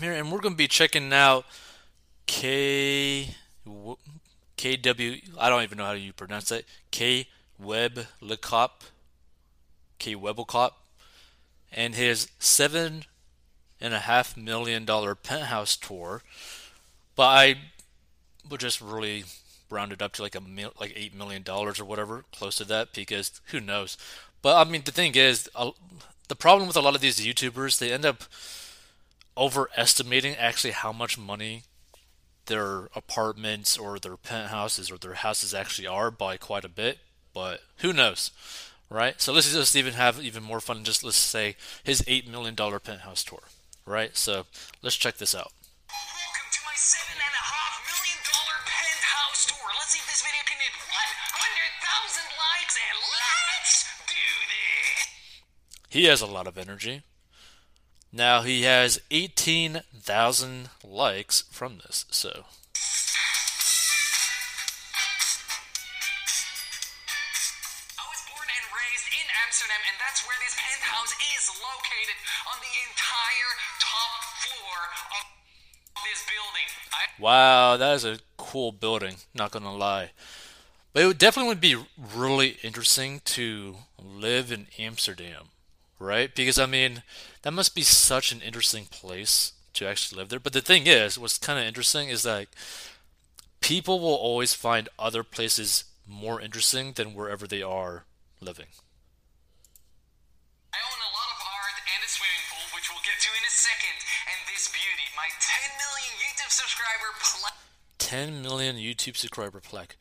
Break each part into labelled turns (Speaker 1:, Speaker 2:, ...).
Speaker 1: here, and we're going to be checking out K KW. I don't even know how you pronounce it. K Web Lecop, K Weblecop, and his seven and a half million dollar penthouse tour. But I would just really round it up to like a mil, like eight million dollars or whatever, close to that, because who knows. But I mean, the thing is, the problem with a lot of these YouTubers, they end up overestimating actually how much money their apartments or their penthouses or their houses actually are by quite a bit. But who knows, right? So let's just even have even more fun. Just let's say his eight million dollar penthouse tour, right? So let's check this out.
Speaker 2: Welcome to my seven and a half million dollar penthouse tour. Let's see if this video can hit 100,000 likes and let's do this.
Speaker 1: He has a lot of energy. Now he has 18,000 likes from this, so.
Speaker 2: I was born and raised in Amsterdam, and that's where this penthouse is located on the entire top floor of this building. I
Speaker 1: Wow, that is a cool building, not gonna lie. But it would definitely would be really interesting to live in Amsterdam, right? Because I mean, that must be such an interesting place to actually live there. But the thing is, what's kind of interesting is that people will always find other places more interesting than wherever they are living.
Speaker 2: I own a lot of art and a swimming pool, which we'll get to in a second. And this beauty, my 10 million YouTube subscriber plaque.
Speaker 1: 10 million YouTube subscriber plaque.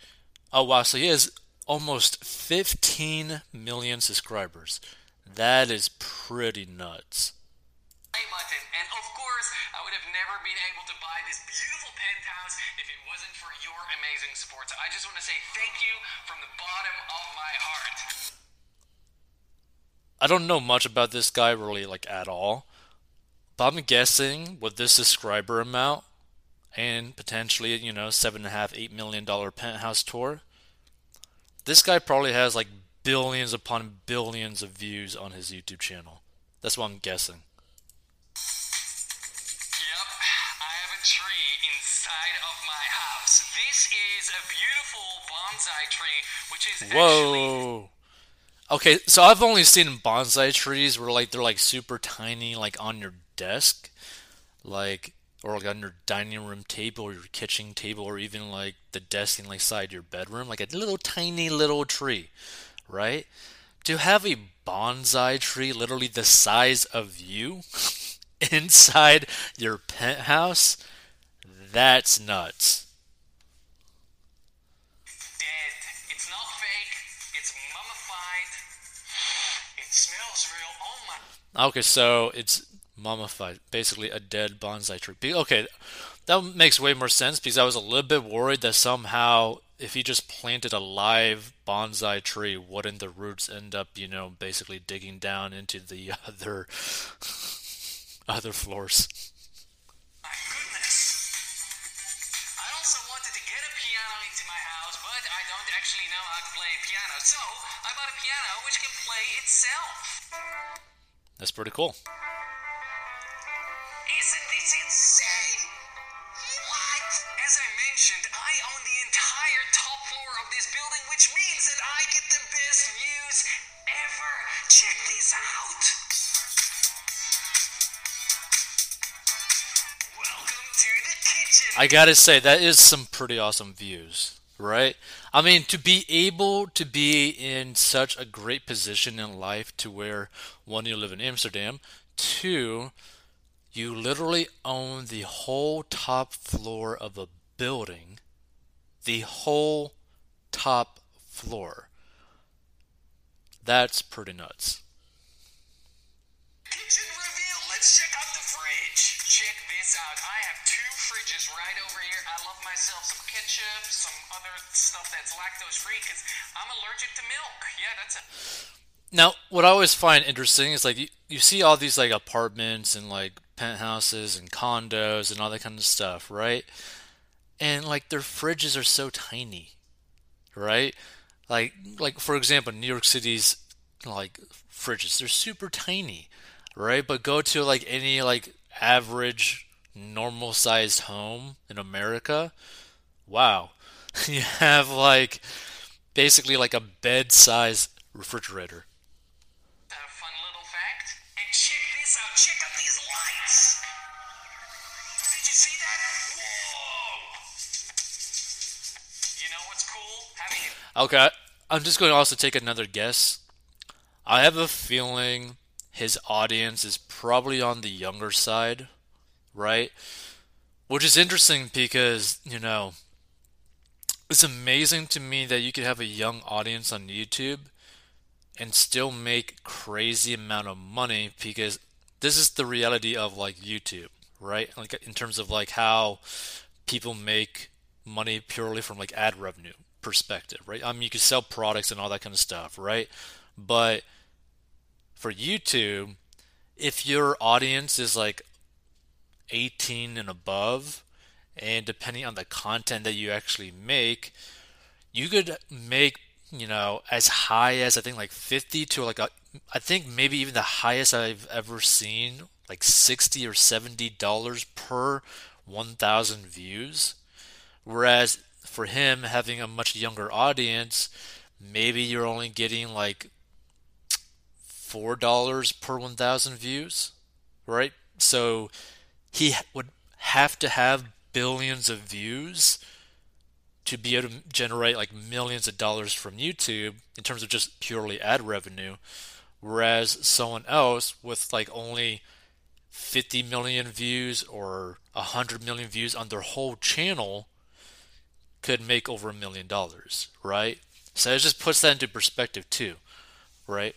Speaker 1: Oh wow, so he has almost 15 million subscribers. That is pretty nuts.
Speaker 2: Button. And of course, I would have never been able to buy this beautiful penthouse if it wasn't for your amazing support. So I just want to say thank you from the bottom of my heart.
Speaker 1: I don't know much about this guy really like at all. But I'm guessing with this subscriber amount and potentially, you know, seven and a half, eight million dollar penthouse tour, this guy probably has like billions upon billions of views on his YouTube channel. That's what I'm guessing.
Speaker 2: This is a beautiful bonsai tree, which is
Speaker 1: Whoa. Okay, so I've only seen bonsai trees where like they're like super tiny, like on your desk, like or like on your dining room table or your kitchen table or even like the desk in like side your bedroom, like a little tiny little tree, right? To have a bonsai tree literally the size of you inside your penthouse, that's nuts. Okay, so it's mummified, basically a dead bonsai tree. Okay, that makes way more sense because I was a little bit worried that somehow if he just planted a live bonsai tree, wouldn't the roots end up, you know, basically digging down into the other other floors?
Speaker 2: My goodness. I also wanted to get a piano into my house, but I don't actually know how to play a piano. So I bought a piano which can play itself.
Speaker 1: That's pretty cool.
Speaker 2: Isn't this insane? What? As I mentioned, I own the entire top floor of this building, which means that I get the best views ever. Check this out. Welcome to the kitchen.
Speaker 1: I gotta say, that is some pretty awesome views, right? I mean, to be able to be in such a great position in life to where, one, you live in Amsterdam, two, you literally own the whole top floor of a building, the whole top floor. That's pretty nuts.
Speaker 2: Kitchen reveal. Let's check out the fridge. Check this out. I have two is right over here. I love myself some ketchup, some other stuff that's lactose free because I'm allergic to milk. Yeah, that's it.
Speaker 1: Now, what I always find interesting is like you, you see all these like apartments and like penthouses and condos and all that kind of stuff, right? And like their fridges are so tiny, right? Like like for example, New York City's like fridges, they're super tiny, right? But go to like any like average normal sized home in America, wow. you have like basically like a bed size refrigerator.
Speaker 2: A fun little fact. And check this out. Check out these lights. Did you see that? Whoa! You know what's cool? Having.
Speaker 1: Okay, I'm just going to also take another guess. I have a feeling his audience is probably on the younger side, right? Which is interesting because, you know, it's amazing to me that you could have a young audience on YouTube and still make crazy amount of money because this is the reality of like YouTube, right? Like in terms of like how people make money purely from like ad revenue perspective, right? I mean, you can sell products and all that kind of stuff, right? But for YouTube, if your audience is like 18 and above, and depending on the content that you actually make, you could make you know as high as I think like 50 to like a, I think maybe even the highest I've ever seen like 60 or 70 dollars per 1000 views. Whereas for him having a much younger audience maybe you're only getting like four dollars per 1000 views right? So he would have to have billions of views to be able to generate like millions of dollars from YouTube in terms of just purely ad revenue, whereas someone else with like only 50 million views or 100 million views on their whole channel could make over a million dollars, right? So it just puts that into perspective too, right?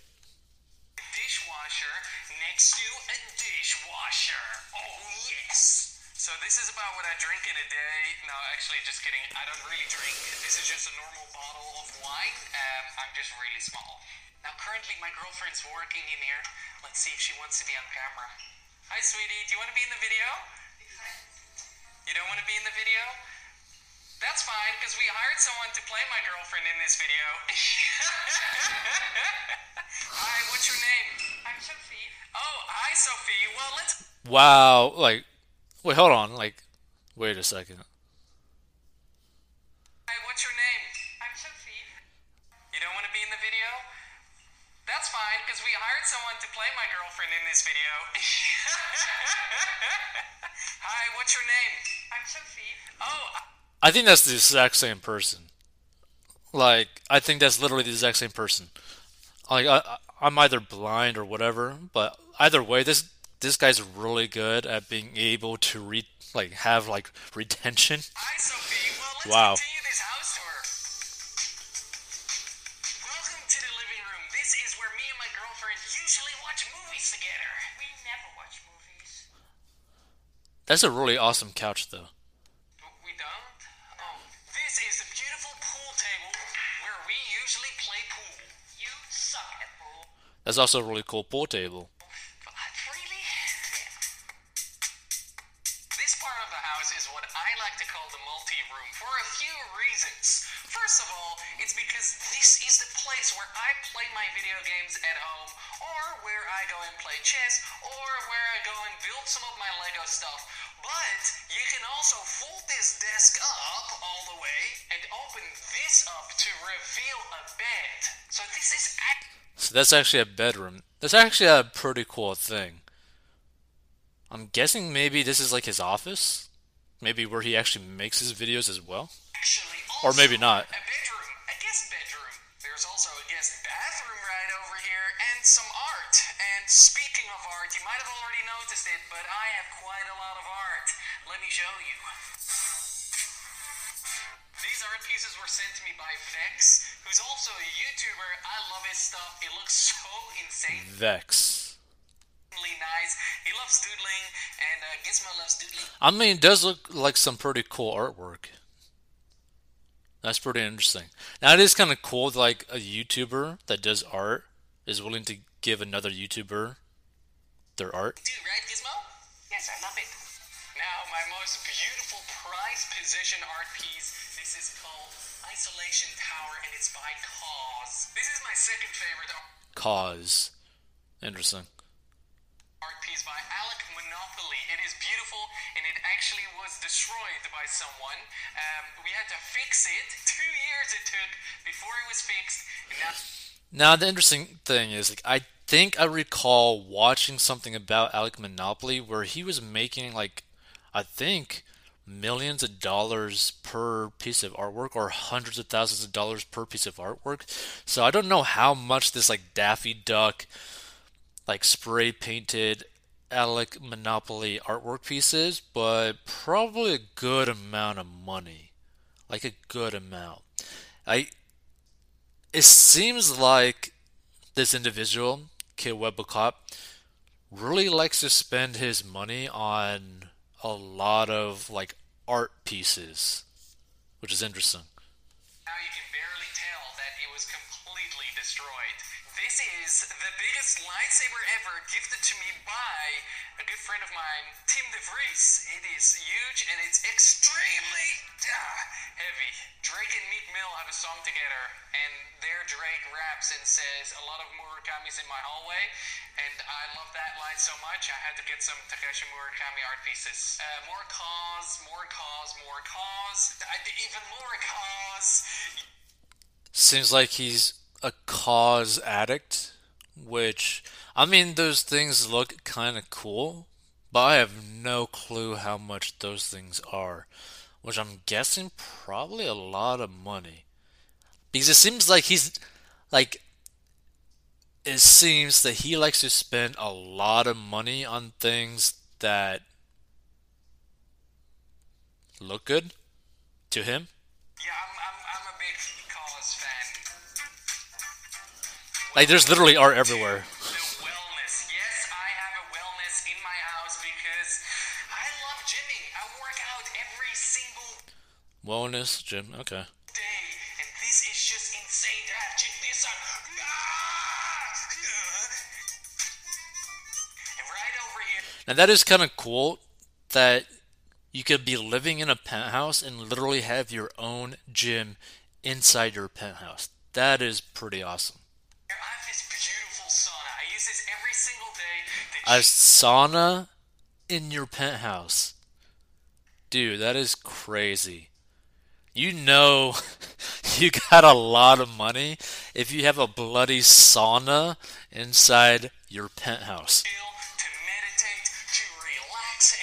Speaker 2: I drink in a day. No, actually, just kidding. I don't really drink. This is just a normal bottle of wine. Um, I'm just really small. Now, currently, my girlfriend's working in here. Let's see if she wants to be on camera. Hi, sweetie. Do you want to be in the video? You don't want to be in the video? That's fine, because we hired someone to play my girlfriend in this video. hi, what's your name? I'm Sophie. Oh, hi, Sophie. Well, let's.
Speaker 1: Wow, like wait, hold on, like wait a second.
Speaker 2: Hi, what's your name? I'm Sophie. You don't want to be in the video? That's fine, because we hired someone to play my girlfriend in this video. Hi, what's your name? I'm Sophie. Oh,
Speaker 1: I think that's the exact same person. Like, I think that's literally the exact same person. Like, I, I- I'm either blind or whatever, but either way, this this guy's really good at being able to re like have like retention.
Speaker 2: hi, Sophie. Well, let's
Speaker 1: Wow.
Speaker 2: continue this house tour. Welcome to the living room. This is where me and my girlfriend usually watch movies together. We never watch movies.
Speaker 1: That's a really awesome couch, though.
Speaker 2: We don't? Oh. This is a beautiful pool table where we usually play pool. You suck at pool.
Speaker 1: That's also a really cool pool table.
Speaker 2: So
Speaker 1: that's actually a bedroom. That's actually a pretty cool thing. I'm guessing maybe this is like his office, maybe where he actually makes his videos as well.
Speaker 2: actually
Speaker 1: Or maybe not.
Speaker 2: A bedroom, a guest bedroom. There's also a guest bathroom right over here, and some art. And speaking of art, you might have already noticed it, but I have quite a lot of art. Let me show you. These art pieces were sent to me by Vex, who's also a YouTuber. I love his stuff. It looks so insanely
Speaker 1: Vex.
Speaker 2: nice. He loves doodling, and uh, Gizmo loves doodling.
Speaker 1: I mean, it does look like some pretty cool artwork. That's pretty interesting. Now it is kind of cool, that like a YouTuber that does art is willing to give another YouTuber their art.
Speaker 2: do, right, Gizmo? Yes, I love it. Now, my most beautiful prize position art piece. This is called Isolation Tower, and it's by KAWS. This is my second favorite.
Speaker 1: KAWS. Interesting.
Speaker 2: art piece by Alec Monopoly. It is beautiful and it actually was destroyed by someone. Um, we had to fix it. Two years it took before it was fixed. And now,
Speaker 1: Now the interesting thing is, like, I think I recall watching something about Alec Monopoly where he was making like, I think, millions of dollars per piece of artwork or hundreds of thousands of dollars per piece of artwork. So I don't know how much this like Daffy Duck, like spray painted Alec Monopoly artwork piece is, but probably a good amount of money, like a good amount. I it seems like this individual, Kid Webcop, really likes to spend his money on a lot of like art pieces, which is interesting.
Speaker 2: This is the biggest lightsaber ever gifted to me by a good friend of mine, Tim DeVries. It is huge and it's extremely ah, heavy. Drake and Meek Mill have a song together, and there Drake raps and says, A lot of Murakamis in my hallway, and I love that line so much, I had to get some Takashi Murakami art pieces. Uh, more KAWS, more KAWS, more KAWS, even more KAWS.
Speaker 1: Seems like he's a KAWS addict, which I mean those things look kind of cool, but I have no clue how much those things are, which I'm guessing probably a lot of money. Because it seems like he's like it seems that he likes to spend a lot of money on things that look good to him. Like there's literally art everywhere.
Speaker 2: Wellness. Yes, I have a wellness in my house because I love gymming. I work out every single
Speaker 1: Wellness, gym, okay.
Speaker 2: day, and this is just insane to have. Check this out. Ah! And right over here.
Speaker 1: Now that is kind of cool that you could be living in a penthouse and literally have your own gym inside your penthouse. That is pretty awesome. A sauna in your penthouse. Dude, that is crazy. You know you got a lot of money if you have a bloody sauna inside your penthouse.
Speaker 2: to meditate, to relax,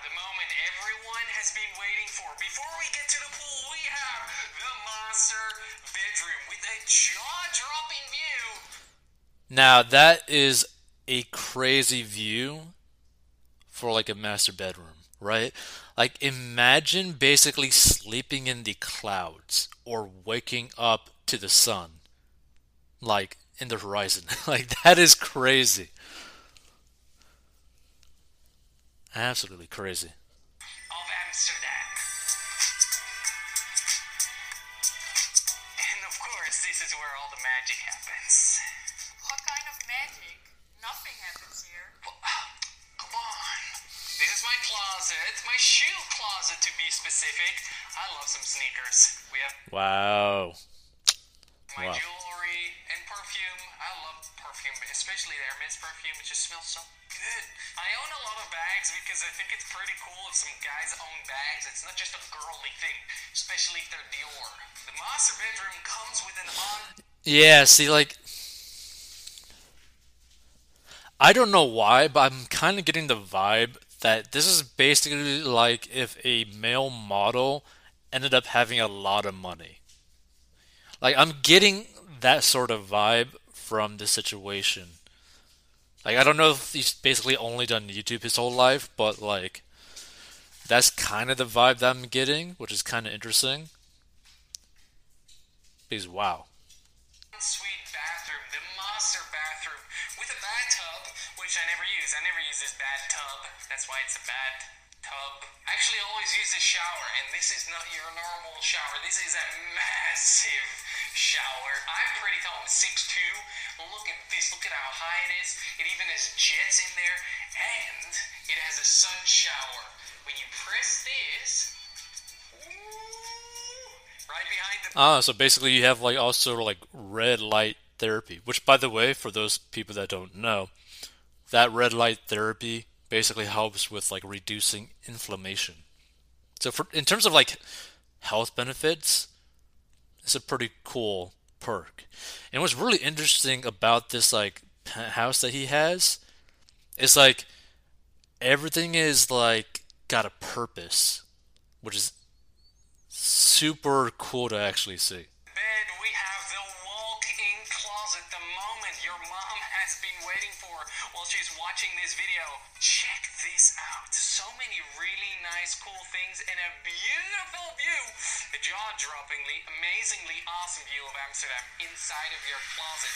Speaker 2: the moment everyone has been waiting for. Before we get to the pool, we have the master bedroom with a jaw-dropping view.
Speaker 1: Now that is a crazy view for like a master bedroom, right? Like imagine basically sleeping in the clouds or waking up to the sun. Like in the horizon. like that is crazy. Absolutely crazy.
Speaker 2: of Amsterdam. And of course, this is where all the magic happens.
Speaker 3: What kind of magic? Nothing happens here.
Speaker 2: Well, come on. This is my closet, my shoe closet to be specific. I love some sneakers. We have
Speaker 1: Wow.
Speaker 2: my
Speaker 1: Wow.
Speaker 2: jewelry and perfume. I love perfume, especially the Hermes perfume. It just smells so good. I own a lot of bags because I think it's pretty cool if some guys own bags. It's not just a girly thing, especially if they're Dior. The master bedroom comes with an on
Speaker 1: Yeah, see like I don't know why, but I'm kind of getting the vibe that this is basically like if a male model ended up having a lot of money. Like I'm getting that sort of vibe from this situation. Like I don't know if he's basically only done YouTube his whole life, but like that's kind of the vibe that I'm getting, which is kind of interesting. Because wow.
Speaker 2: suite bathroom, the master bathroom, with a bathtub, which I never use. I never use this bathtub. That's why it's a bad tub. I always use this shower, and this is not your normal shower. This is a massive shower. I'm pretty tall. I'm 6'2". Look at this. Look at how high it is. It even has jets in there, and it has a sun shower. When you press this, right behind the
Speaker 1: Ah, so basically you have like also like red light therapy, which by the way, for those people that don't know, that red light therapy basically helps with like reducing inflammation. So for in terms of like health benefits, it's a pretty cool perk. And what's really interesting about this like penthouse that he has is like everything is like got a purpose, which is super cool to actually see.
Speaker 2: While she's watching this video. Check this out. So many really nice, cool things and a beautiful view. A jaw-droppingly, amazingly awesome view of Amsterdam inside of your closet.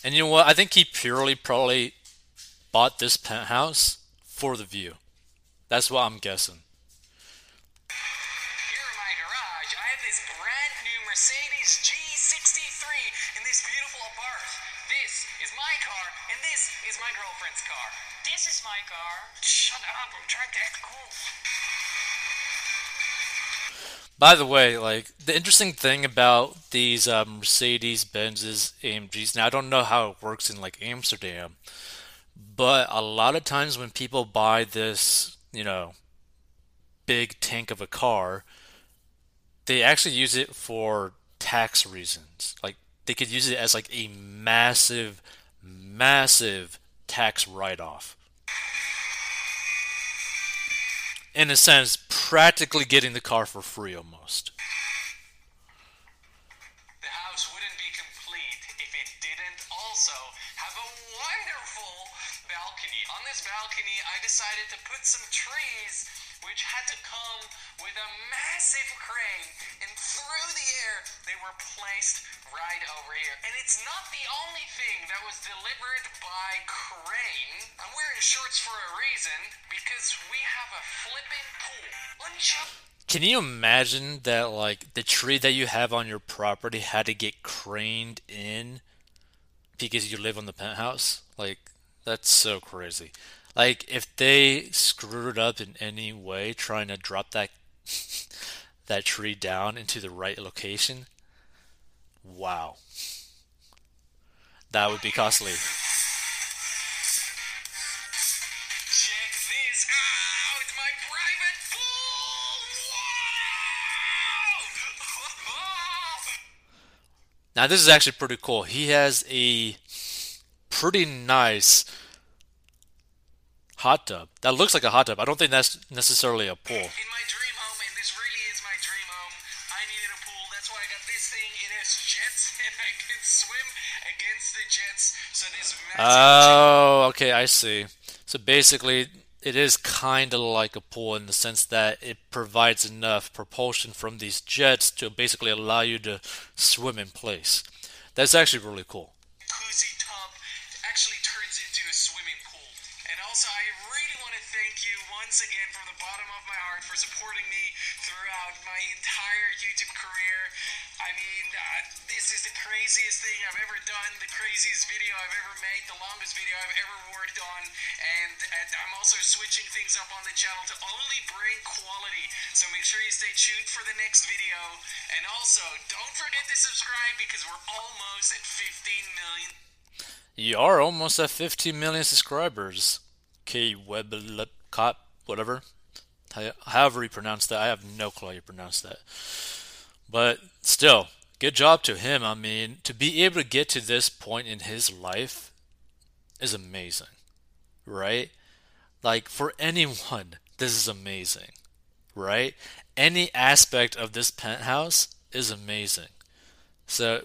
Speaker 1: And you know what? I think he purely probably bought this penthouse for the view. That's what I'm guessing.
Speaker 2: Here in my garage, I have this brand new Mercedes G63 in this beautiful apartment. This is my car, and this is my girlfriend's car.
Speaker 3: This is my car.
Speaker 2: Shut up, I'm trying to act cool.
Speaker 1: By the way, like the interesting thing about these uh, Mercedes Benzes AMGs, now I don't know how it works in like Amsterdam, but a lot of times when people buy this, you know, big tank of a car, they actually use it for tax reasons. Like they could use it as like a massive, massive tax write-off. In a sense, practically getting the car for free almost.
Speaker 2: The house wouldn't be complete if it didn't also have a wonderful balcony. On this balcony, I decided to put some trees, which had to come with a massive crane, and through the air, they were placed right over here. And it's not the only thing that was delivered by crane. I'm wearing shorts for a reason because we have a flipping pool.
Speaker 1: Can you imagine that like the tree that you have on your property had to get craned in because you live on the penthouse? Like that's so crazy. Like if they screwed up in any way trying to drop that that tree down into the right location, wow. That would be costly.
Speaker 2: Check this out! My private pool!
Speaker 1: Now this is actually pretty cool. He has a pretty nice hot tub. That looks like a hot tub. I don't think that's necessarily a pool. Oh, okay, I see. So basically, it is kind of like a pool in the sense that it provides enough propulsion from these jets to basically allow you to swim in place. That's actually really cool.
Speaker 2: actually turns into a swimming pool. And also, I once again from the bottom of my heart for supporting me throughout my entire YouTube career. I mean, uh, this is the craziest thing I've ever done, the craziest video I've ever made, the longest video I've ever worked on, and, and I'm also switching things up on the channel to only bring quality. So make sure you stay tuned for the next video, and also don't forget to subscribe because we're almost at 15 million.
Speaker 1: You are almost at 15 million subscribers. K Webcop, whatever. However you pronounce that, I have no clue how you pronounce that. But still, good job to him. I mean, to be able to get to this point in his life is amazing, right? Like, for anyone, this is amazing, right? Any aspect of this penthouse is amazing. So,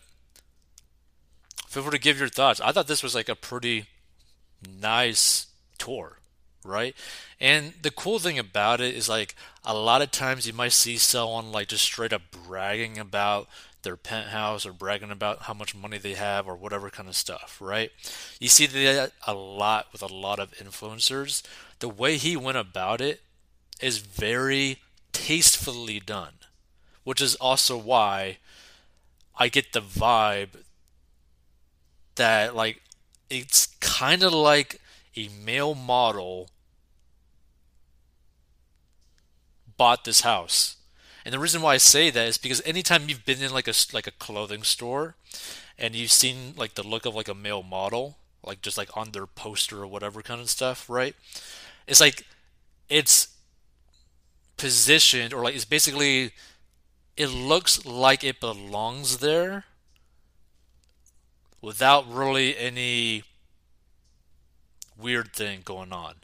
Speaker 1: feel free to give your thoughts. I thought this was like a pretty nice tour, right? And the cool thing about it is like a lot of times you might see someone like just straight up bragging about their penthouse or bragging about how much money they have or whatever kind of stuff, right? You see that a lot with a lot of influencers. The way he went about it is very tastefully done, which is also why I get the vibe that like it's kind of like a male model bought this house And the reason why I say that is because anytime you've been in like a like a clothing store and you've seen like the look of like a male model, like just like on their poster or whatever kind of stuff, right? It's like it's positioned or like it's basically it looks like it belongs there without really any weird thing going on,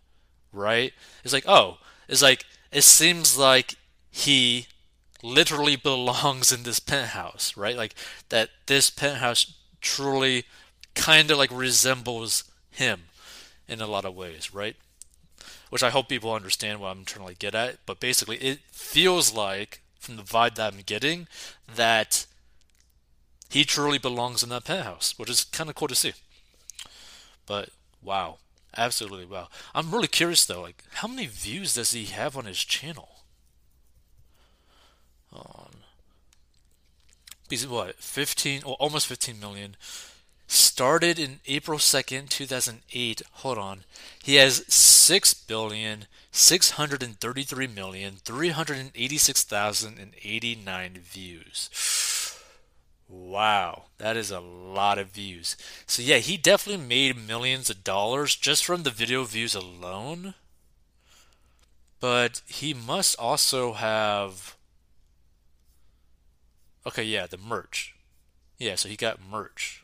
Speaker 1: right? It's like, oh, it's like it seems like he literally belongs in this penthouse, right? Like that this penthouse truly kind of like resembles him in a lot of ways, right? Which I hope people understand what I'm trying to like get at. But basically, it feels like from the vibe that I'm getting that he truly belongs in that penthouse, which is kind of cool to see. But wow, absolutely wow. I'm really curious though, like how many views does he have on his channel? Um, on he's what 15 or almost 15 million started in April 2nd, 2008. Hold on. He has 6 billion 633 million 386,089 views. Wow, that is a lot of views. So yeah, he definitely made millions of dollars just from the video views alone. But he must also have Okay, yeah, the merch. Yeah, so he got merch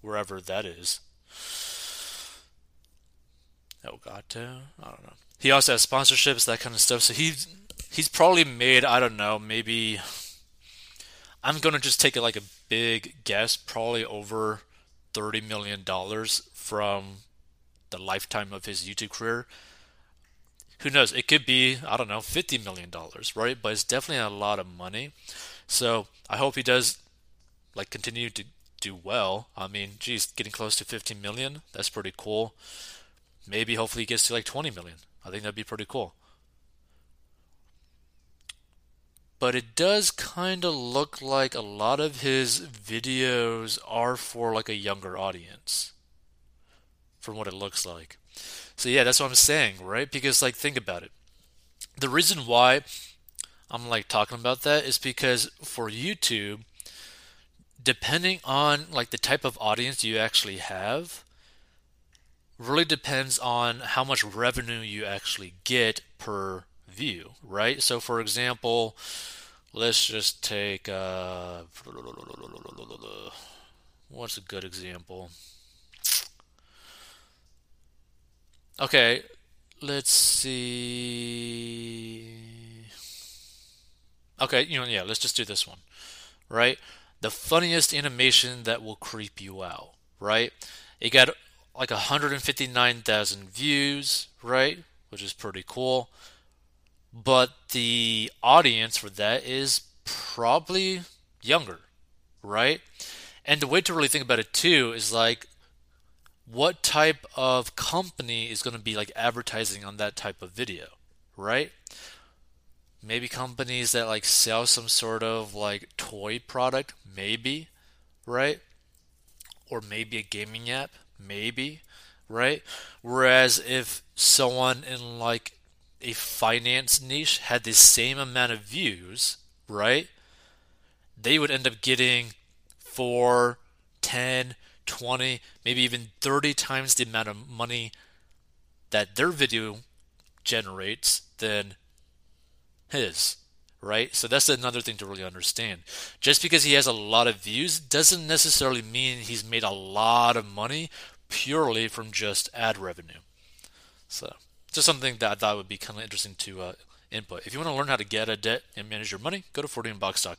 Speaker 1: wherever that is. Elgato, I don't know. He also has sponsorships, that kind of stuff. So he's he's probably made I don't know, maybe I'm gonna just take it like a big guess, probably over thirty million dollars from the lifetime of his YouTube career. Who knows? It could be I don't know, fifty million dollars, right? But it's definitely a lot of money. So I hope he does like continue to do well. I mean, geez, getting close to 15 million, that's pretty cool. Maybe hopefully he gets to like 20 million. I think that'd be pretty cool. But it does kind of look like a lot of his videos are for like a younger audience. From what it looks like. So yeah, that's what I'm saying, right? Because like think about it. The reason why I'm like talking about that is because for YouTube, depending on like the type of audience you actually have really depends on how much revenue you actually get per view, right? So for example, let's just take uh, what's a good example? Okay, let's see. Okay, you know, yeah, let's just do this one, right? the funniest animation that will creep you out, right? It got like 159,000 views, right? Which is pretty cool. But the audience for that is probably younger, right? And the way to really think about it too is like what type of company is going to be like advertising on that type of video, right? maybe companies that like sell some sort of like toy product, maybe, right? Or maybe a gaming app, maybe, right? Whereas if someone in like a finance niche had the same amount of views, right? They would end up getting 4, 10, 20, maybe even 30 times the amount of money that their video generates than his, right? So that's another thing to really understand. Just because he has a lot of views doesn't necessarily mean he's made a lot of money purely from just ad revenue. So, just something that I thought would be kind of interesting to uh, input. If you want to learn how to get a debt and manage your money, go to 40inbox.com.